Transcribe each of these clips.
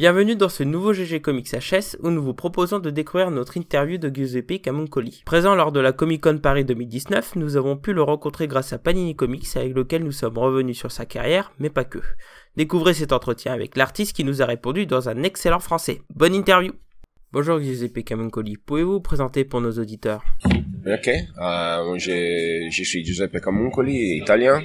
Bienvenue dans ce nouveau GG Comics HS où nous vous proposons de découvrir notre interview de Giuseppe Camuncoli. Présent lors de la Comic Con Paris 2019, nous avons pu le rencontrer grâce à Panini Comics avec lequel nous sommes revenus sur sa carrière, mais pas que. Découvrez cet entretien avec l'artiste qui nous a répondu dans un excellent français. Bonne interview Bonjour Giuseppe Camuncoli, pouvez-vous vous présenter pour nos auditeurs? Ok, euh, je, suis Giuseppe Camuncoli, italien.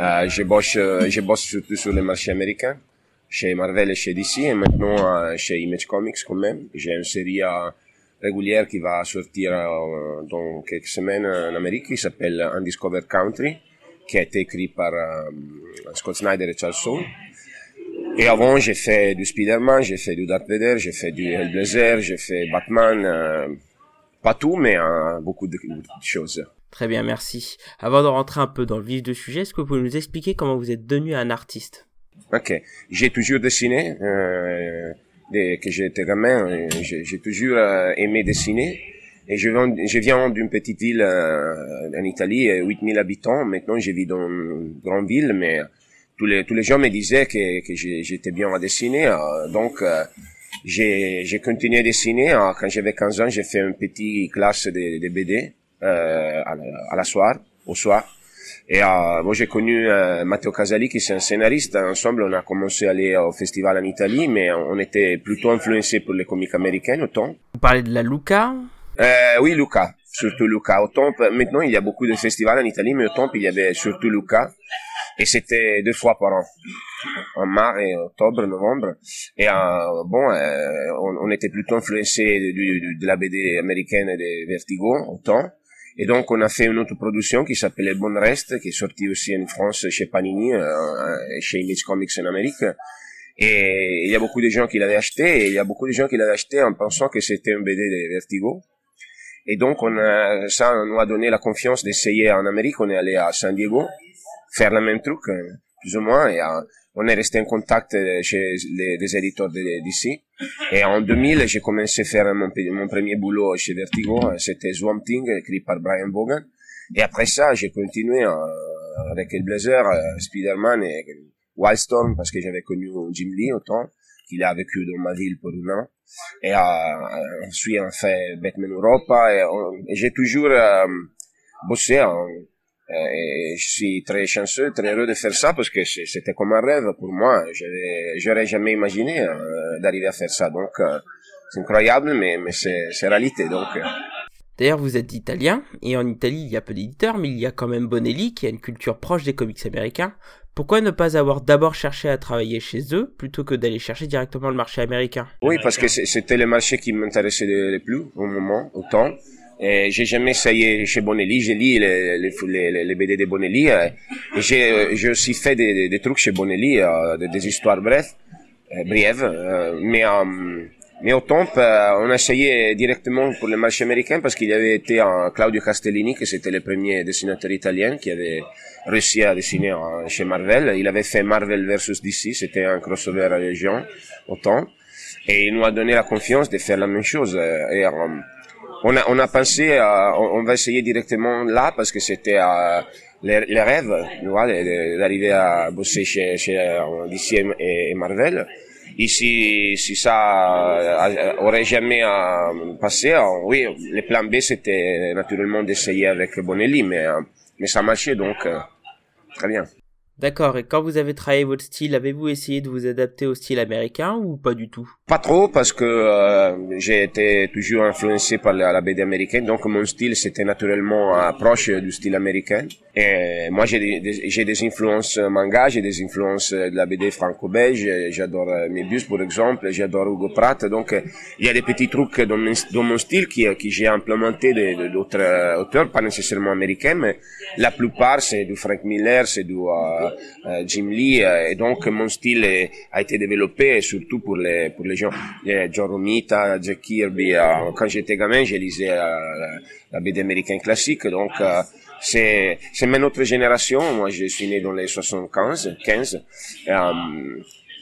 Euh, je, bosse, je bosse surtout sur les marchés américains, chez Marvel et chez DC, et maintenant chez Image Comics quand même. J'ai une série régulière qui va sortir dans quelques semaines en Amérique, qui s'appelle Undiscovered Country, qui a été écrit par Scott Snyder et Charles Soule. Et avant, j'ai fait du Spider-Man, j'ai fait du Darth Vader, j'ai fait du Hellblazer, j'ai fait Batman, euh, pas tout, mais euh, beaucoup de, choses. Très bien, merci. Avant de rentrer un peu dans le vif du sujet, est-ce que vous pouvez nous expliquer comment vous êtes devenu un artiste? Ok, j'ai toujours dessiné, euh, dès que j'étais gamin, j'ai toujours euh, aimé dessiner. Et je viens, d'une petite ville euh, en Italie, 8000 habitants. Maintenant, je vis dans une grande ville, mais tous les tous les gens me disaient que, que j'étais bien à dessiner euh, donc euh, j'ai continué à dessiner euh, quand j'avais 15 ans j'ai fait une petite classe de, de BD euh, à, à la soir au soir et euh, bon, j'ai connu euh, Matteo Casali qui est un scénariste. Ensemble on a commencé à aller au festival en Italie mais on était plutôt influencé pour les comics américains autant vous parlez de la Luca? Euh, oui Luca. Surtout Luca. Au temps maintenant il y a beaucoup de festivals en Italie mais au temps il y avait surtout Luca. Et c'était deux fois par an. En mars et octobre novembre. Et euh, bon euh, on, on, était plutôt influencé de, de, de, la BD américaine de Vertigo autant et donc on a fait une autre production qui s'appelait Bon Reste qui est sortie aussi en France chez Panini euh, chez Image Comics en Amérique et il y a beaucoup de gens qui l'avaient acheté et il y a beaucoup de gens qui l'avaient acheté en pensant que c'était un BD de Vertigo et donc on a, ça nous a donné la confiance d'essayer en Amérique on est allé à San Diego faire le même truc, plus ou moins. Et euh, on est resté en contact chez les, les éditeurs d'ici. Et en 2000, j'ai commencé à faire mon, mon premier boulot chez Vertigo. C'était Swamp Thing, écrit par Brian Vaughan. Et après ça, j'ai continué euh, avec le Blazer, euh, Spider-Man et Wildstorm parce que j'avais connu Jim Lee autant qu'il a vécu dans ma ville pour un an. Et euh, ensuite, on fait Batman Europa et, et j'ai toujours euh, bossé en et je suis très chanceux, très heureux de faire ça parce que c'était comme un rêve pour moi. J'aurais jamais imaginé euh, d'arriver à faire ça. Donc, euh, c'est incroyable, mais, mais c'est réalité. Donc. euh. D'ailleurs, vous êtes italien, et en Italie, il y a peu d'éditeurs, mais il y a quand même Bonelli, qui a une culture proche des comics américains. Pourquoi ne pas avoir d'abord cherché à travailler chez eux, plutôt que d'aller chercher directement le marché américain? Oui, parce que c'était le marché qui m'intéressait le plus au moment, au temps. J'ai jamais essayé chez Bonelli, j'ai lu les, les, les, les, BD de Bonelli, euh, j'ai, j'ai aussi fait des, des, trucs chez Bonelli, euh, des, des, histoires brèves, euh, brèves, euh, mais, euh, mais au temps, on a essayé directement pour le marché américain parce qu'il y avait été un Claudio Castellini, qui c'était le premier dessinateur italien qui avait réussi à dessiner chez Marvel. Il avait fait Marvel versus DC, c'était un crossover à Légion, au temps, et il nous a donné la confiance de faire la même chose. Et, on a, on a pensé, euh, on, on, va essayer directement là parce que c'était euh, les, les, rêves, d'arriver à bosser chez, chez euh, DC et, et, Marvel. Ici, si ça euh, aurait jamais euh, passé, oui, le plan B c'était naturellement d'essayer avec Bonelli, mais, mais ça marchait donc très bien. D'accord, et quand vous avez travaillé votre style, avez-vous essayé de vous adapter au style américain ou pas du tout? Pas trop, parce que euh, j'ai été toujours influencé par la, BD américaine, donc mon style c'était naturellement euh, proche du style américain. Et moi j'ai des, influences manga, j'ai des influences de la BD franco-belge, j'adore Mébius pour exemple, j'adore Hugo Pratt, donc il y a des petits trucs dans mon, style qui, j'ai implémenté d'autres auteurs, pas nécessairement américains, mais la plupart c'est du Frank Miller, c'est du... Euh, euh, Jim Lee euh, et donc mon style a été développé surtout pour les pour les gens. John Romita, Jack Kirby euh, quand j'étais gamin j'ai lisé la, la BD américaine classique donc c'est c'est même notre génération. Moi je suis né dans les 75 15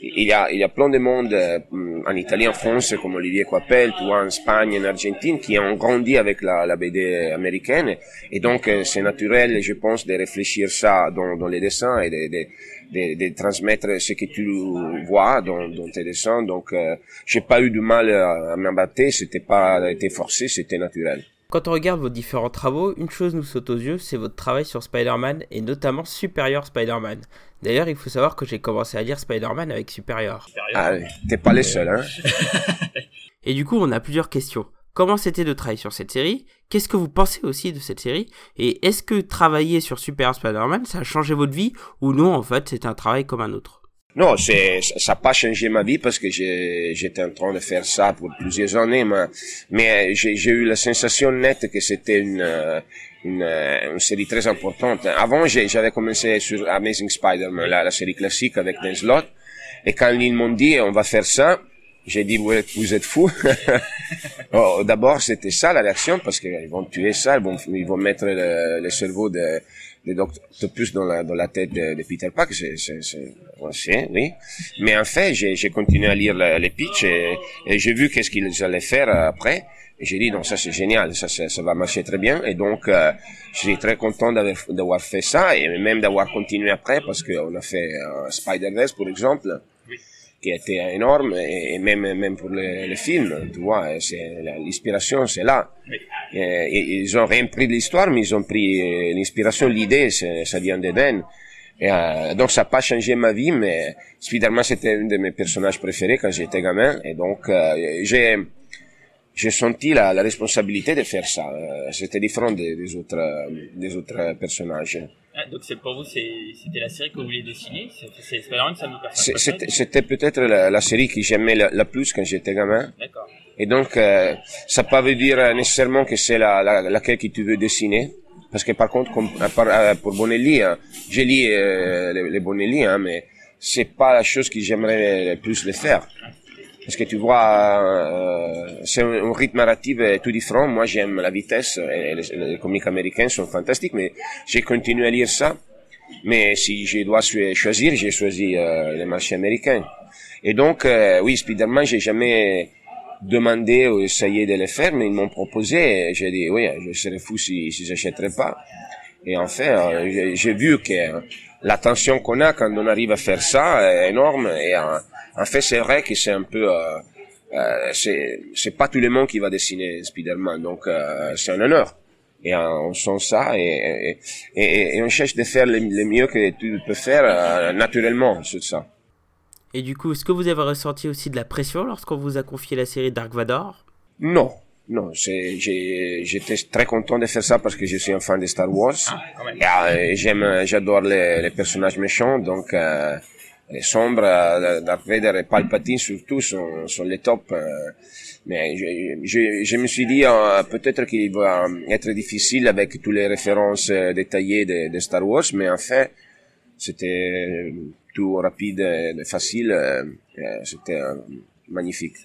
il y a, il y a plein de monde euh, en Italie, en France, comme Olivier Coppel, tu vois, en Espagne, en Argentine, qui ont grandi avec la, la BD américaine. Et donc, euh, c'est naturel, je pense, de réfléchir ça dans, dans les dessins et de, de, de, de, transmettre ce que tu vois dans, dans tes dessins. Donc, euh, j'ai pas eu de mal à, à c'était pas été forcé, c'était naturel. Quand on regarde vos différents travaux, une chose nous saute aux yeux, c'est votre travail sur Spider-Man et notamment Superior Spider-Man. D'ailleurs, il faut savoir que j'ai commencé à lire Spider-Man avec Superior. Ah, t'es pas les seuls, hein Et du coup, on a plusieurs questions. Comment c'était de travailler sur cette série? Qu'est-ce que vous pensez aussi de cette série? Et est-ce que travailler sur Superior Spider-Man, ça a changé votre vie? Ou non, en fait, c'est un travail comme un autre? Non, c'est, ça n'a pas changé ma vie parce que j'étais en train de faire ça pour plusieurs années, mais, mais j'ai eu la sensation nette que c'était une, une, une, série très importante. Avant, j'avais commencé sur Amazing Spider-Man, la, la, série classique avec Dan Slott, et quand ils m'ont dit on va faire ça, j'ai dit vous êtes, vous êtes fous. oh, D'abord, c'était ça la réaction parce qu'ils vont tuer ça, ils vont, ils vont mettre le, le cerveau de des plus dans la, dans la tête de, de Peter Parker, c'est, c'est, oui. Mais en fait, j'ai, continué à lire les pitchs et, et j'ai vu qu'est-ce qu'ils allaient faire après. J'ai dit, non, ça c'est génial, ça, ça, va marcher très bien. Et donc, euh, je suis très content d'avoir fait ça et même d'avoir continué après parce qu'on a fait euh, Spider-Verse, pour exemple qui était énorme et, même même pour le, le film tu vois c'est l'inspiration c'est là et, ils ont rien pris de l'histoire mais ils ont pris l'inspiration l'idée ça vient d'Eden et euh, donc ça n'a pas changé ma vie mais Spider-Man c'était un de mes personnages préférés quand j'étais gamin. Et donc euh, j'ai j'ai senti la, la, responsabilité de faire ça. Euh, c'était différent des, des, autres, des autres personnages. Ah, donc c'est pour vous, c'était la série que vous vouliez dessiner C'est C'était peut-être la, la, série que j'aimais la, plus quand j'étais gamin. D'accord. Et donc, euh, ça pas veut dire nécessairement que c'est la, la, laquelle que tu veux dessiner. Parce que par contre, comme, euh, pour Bonelli, hein, j'ai lu euh, les, les Bonelli, hein, mais c'est pas la chose que j'aimerais le plus le faire. Parce que tu vois, euh, c'est un, rythme narratif tout différent. Moi, j'aime la vitesse les, les, comics américains sont fantastiques, mais j'ai continué à lire ça. Mais si je dois choisir, j'ai choisi euh, le marché américain. Et donc, euh, oui, Spider-Man, j'ai jamais demandé ou essayé de le faire, mais ils m'ont proposé. J'ai dit, oui, je serais fou si, si j'achèterais pas. Et en fait, euh, j'ai vu que l'attention qu'on a quand on arrive à faire ça est énorme et euh, en fait, c'est vrai que c'est un peu, euh, euh, c'est, c'est pas tout le monde qui va dessiner Spider-Man, donc euh, c'est un honneur. Et euh, on sent ça et, et, et, on cherche de faire le, mieux que tu peux faire euh, naturellement sur ça. Et du coup, est-ce que vous avez ressenti aussi de la pression lorsqu'on vous a confié la série Dark Vador? Non, non, j'étais très content de faire ça parce que je suis un fan de Star Wars. Ah, et, j'aime, j'adore les, les, personnages méchants, donc euh, les sombres, euh, Vader et Palpatine surtout sont, sont les tops. Euh, mais je, je, je, me suis dit euh, peut-être qu'il va être difficile avec toutes les références détaillées de, de Star Wars, mais en fait c'était tout rapide et facile. C'était magnifique.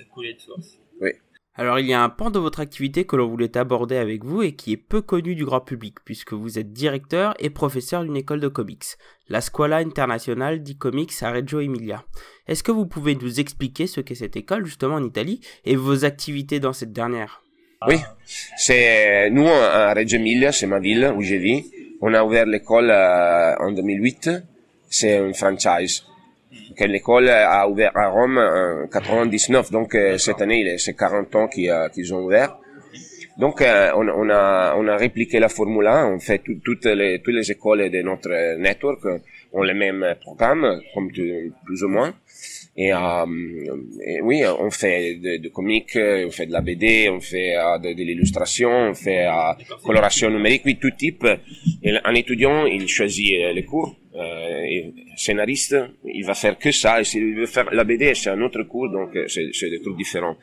Oui. Alors il y a un pan de votre activité que l'on voulait aborder avec vous et qui est peu connu du grand public puisque vous êtes directeur et professeur d'une école de comics, la Scuola Internazionale di Comics à Reggio Emilia. Est-ce que vous pouvez nous expliquer ce qu'est cette école justement en Italie et vos activités dans cette dernière? Oui, c'est nous à Reggio Emilia, c'est ma ville où je vis. On a ouvert l'école euh, en 2008, c'est un franchise que l'école a ouvert à Rome en 99, donc euh, cette année c'est 40 ans qu'ils ont ouvert. Donc euh, on, on, a on a répliqué la Formule 1, on fait tout, toutes les toutes les écoles de notre network ont les mêmes programmes, comme plus ou moins. Et, euh, et, oui, on fait de, de, comics, on fait de la BD, on fait euh, de, de l'illustration, on fait euh, coloration numérique, oui, tout type. Et un étudiant, il choisit euh, les cours. Euh, scénariste, il va faire que ça. Et s'il veut faire la BD, c'est un autre cours, donc euh, c'est des trucs différents.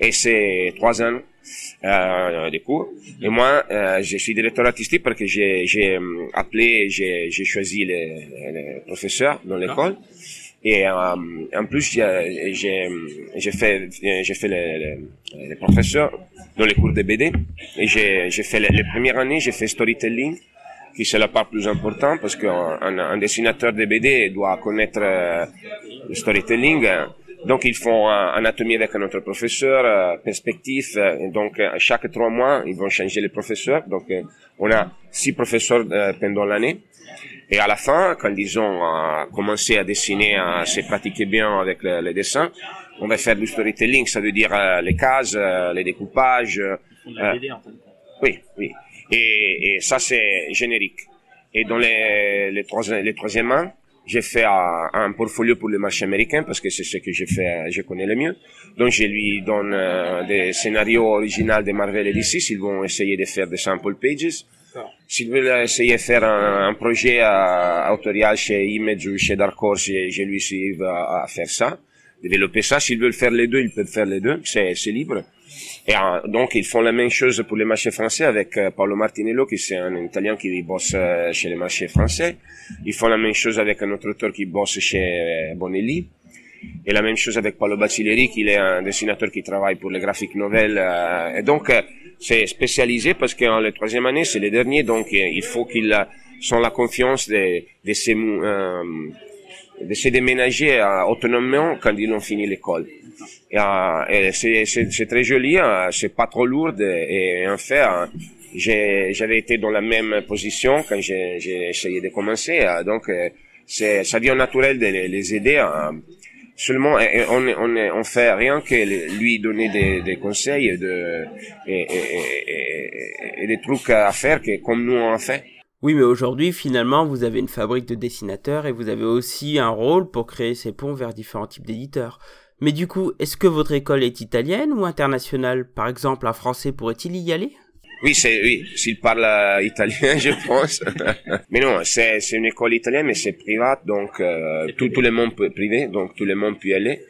Et c'est trois ans euh, de cours. Et moi, euh, je suis directeur artistique parce que j'ai appelé, j'ai choisi les, les professeurs dans l'école. Et euh, en plus, j'ai j'ai fait j'ai fait les, les, professeurs dans les cours de BD. Et j'ai j'ai fait les, les, premières années, j'ai fait storytelling qui c'est la part plus importante parce qu'un un, dessinateur de BD doit connaître euh, le storytelling. Donc ils font un anatomie avec un autre professeur, euh, perspective. et donc chaque trois mois ils vont changer les professeurs. Donc on a six professeurs pendant l'année. Et à la fin, quand ils ont commencé à dessiner, à se pratiquer bien avec les dessins, on va faire du storytelling, ça veut dire les cases, les découpages. oui, oui. Et, et ça, c'est générique. Et dans les, les, les troisième ans, j'ai fait un, un, portfolio pour le marché américain parce que c'est ce que je fais, je connais le mieux. Donc je lui donne euh, des scénarios originaux de Marvel et DC s'ils vont essayer de faire des sample pages. S'ils veulent essayer de faire un, un projet euh, autorial chez Image ou chez Dark Horse, je, je lui suis à, à faire ça, développer ça. S'ils veulent faire les deux, ils peuvent faire les deux. C'est libre. Et euh, donc ils font la même chose pour les marchés français avec euh, Paolo Martinello qui c'est un Italien qui bosse euh, chez les marchés français. Ils font la même chose avec un autre auteur qui bosse chez Bonelli. Et la même chose avec Paolo Bacilleri qui est un dessinateur qui travaille pour les graphiques nouvelles. Et donc c'est spécialisé parce que les troisième année c'est les derniers donc il faut qu'ils sont la confiance de, de ces de se déménager autonomement quand ils ont fini l'école. Et, c'est très joli, hein, c'est pas trop lourd et en fait, hein, j'avais été dans la même position quand j'ai essayé de commencer, hein. donc euh, ça vient naturel de les aider. Seulement, on, on, on fait rien que lui donner des, conseils et, des trucs à faire que comme nous on fait. Oui, mais aujourd'hui, finalement, vous avez une fabrique de dessinateurs et vous avez aussi un rôle pour créer ces ponts vers différents types d'éditeurs. Mais du coup, est-ce que votre école est italienne ou internationale? Par exemple, un Français pourrait-il y aller? Oui, c'est oui, s'il parle euh, italien, je pense. mais non, c'est c'est une école italienne, mais c'est private, donc euh, tout tout le monde peut privé, donc tout le monde peut y aller.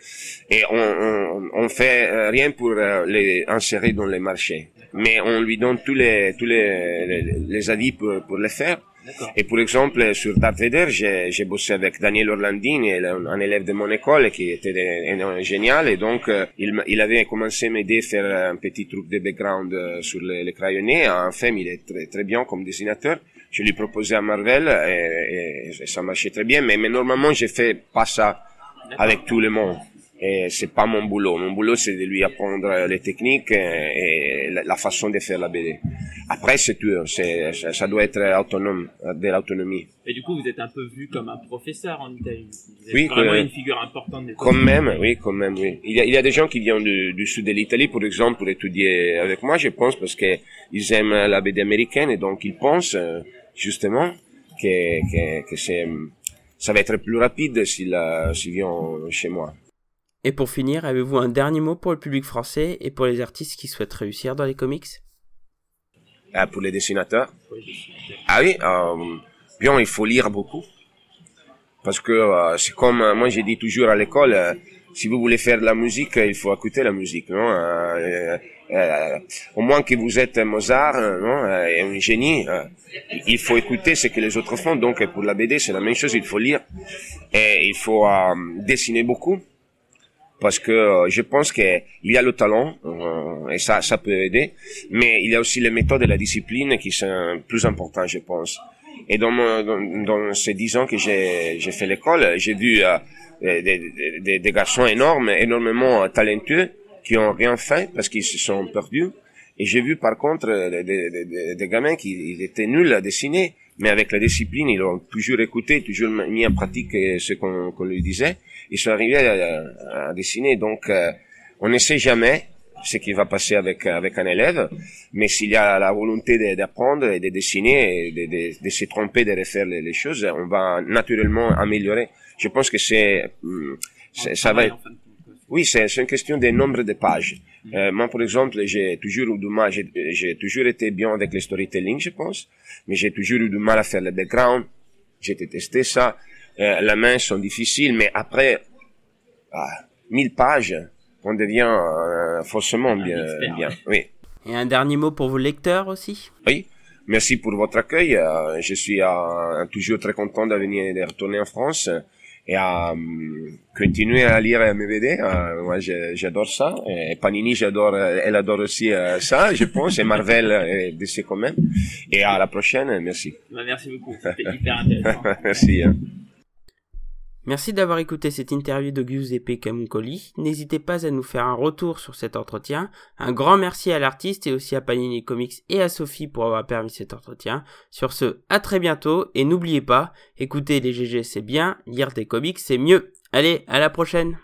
Et on on, on fait euh, rien pour les insérer dans les marchés, mais on lui donne tous les tous les les, les avis pour pour le faire. Et pour exemple, sur Darth Vader, j'ai bossé avec Daniel Orlandini, un élève de mon école qui était génial. Et donc, euh, il, il avait commencé à m'aider à faire un petit truc de background euh, sur les, les crayonnés. Enfin, il est très, très bien comme dessinateur. Je lui proposais à Marvel et, et, ça marchait très bien. Mais, mais normalement, j'ai fait pas ça avec tout le monde et c'est pas mon boulot. Mon boulot, c'est de lui apprendre les techniques et, la, façon de faire la BD. Après, c'est tout. C'est, ça, doit être autonome, de l'autonomie. Et du coup, vous êtes un peu vu comme un professeur en Italie. Vous êtes oui, vraiment une figure importante. Des quand même, oui, quand même, oui. Il y a, il y a des gens qui viennent du, du sud de l'Italie, par exemple, pour étudier avec moi, je pense, parce que ils aiment la BD américaine et donc ils pensent, euh, justement, que, que, que c'est, ça va être plus rapide s'ils, s'ils viennent chez moi. Et pour finir, avez-vous un dernier mot pour le public français et pour les artistes qui souhaitent réussir dans les comics? Ah, Pour les dessinateurs? Ah oui, euh, bien, il faut lire beaucoup. Parce que euh, c'est comme, euh, moi j'ai dit toujours à l'école, si vous voulez faire de la musique, il faut écouter la musique. Non? Au moins que vous êtes Mozart, non? Et un génie, il faut écouter ce que les autres font. Donc pour la BD, c'est la même chose, il faut lire. Et il faut dessiner beaucoup parce que euh, je pense qu'il y a le talent euh, et ça, ça peut aider, mais il y a aussi les méthodes et la discipline qui sont plus importantes, je pense. Et dans, dans, dans ces dix ans que j'ai fait l'école, j'ai vu euh, des, des, des, garçons énormes, énormément talentueux, qui ont rien fait parce qu'ils se sont perdus. Et j'ai vu par contre des, des, gamins qui étaient nuls à dessiner, mais avec la discipline, ils ont toujours écouté, toujours mis en pratique ce qu'on lui disait ils sont arrivés à, à, dessiner. Donc, euh, on ne sait jamais ce qui va passer avec avec un élève, mais s'il y a la volonté d'apprendre et de dessiner et de, de, de, se tromper, de refaire les, choses, on va naturellement améliorer. Je pense que c'est hmm, ça va être oui, c'est une question des nombre de pages. Euh, moi, par exemple, j'ai toujours eu du mal, j'ai toujours été bien avec le storytelling, je pense, mais j'ai toujours eu du mal à faire le background. J'ai détesté ça. Euh, la main sont difficiles, mais après ah, 1000 pages, on devient euh, faussement bien, bien. Oui. Et un dernier mot pour vos lecteurs aussi? Oui, merci pour votre accueil. Euh, je suis euh, toujours très content de venir de retourner en France. et à euh, continuer à lire mes BD. Euh, moi, j'adore ça. Et Panini, j'adore, elle adore aussi ça, je pense, et Marvel et DC quand même. Et à la prochaine, merci. Bah, merci beaucoup, c'était hyper intéressant. merci. Hein. Merci d'avoir écouté cette interview de Giuseppe Camuncoli. N'hésitez pas à nous faire un retour sur cet entretien. Un grand merci à l'artiste et aussi à Panini Comics et à Sophie pour avoir permis cet entretien. Sur ce, à très bientôt et n'oubliez pas, écouter les GG c'est bien, lire des comics c'est mieux. Allez, à la prochaine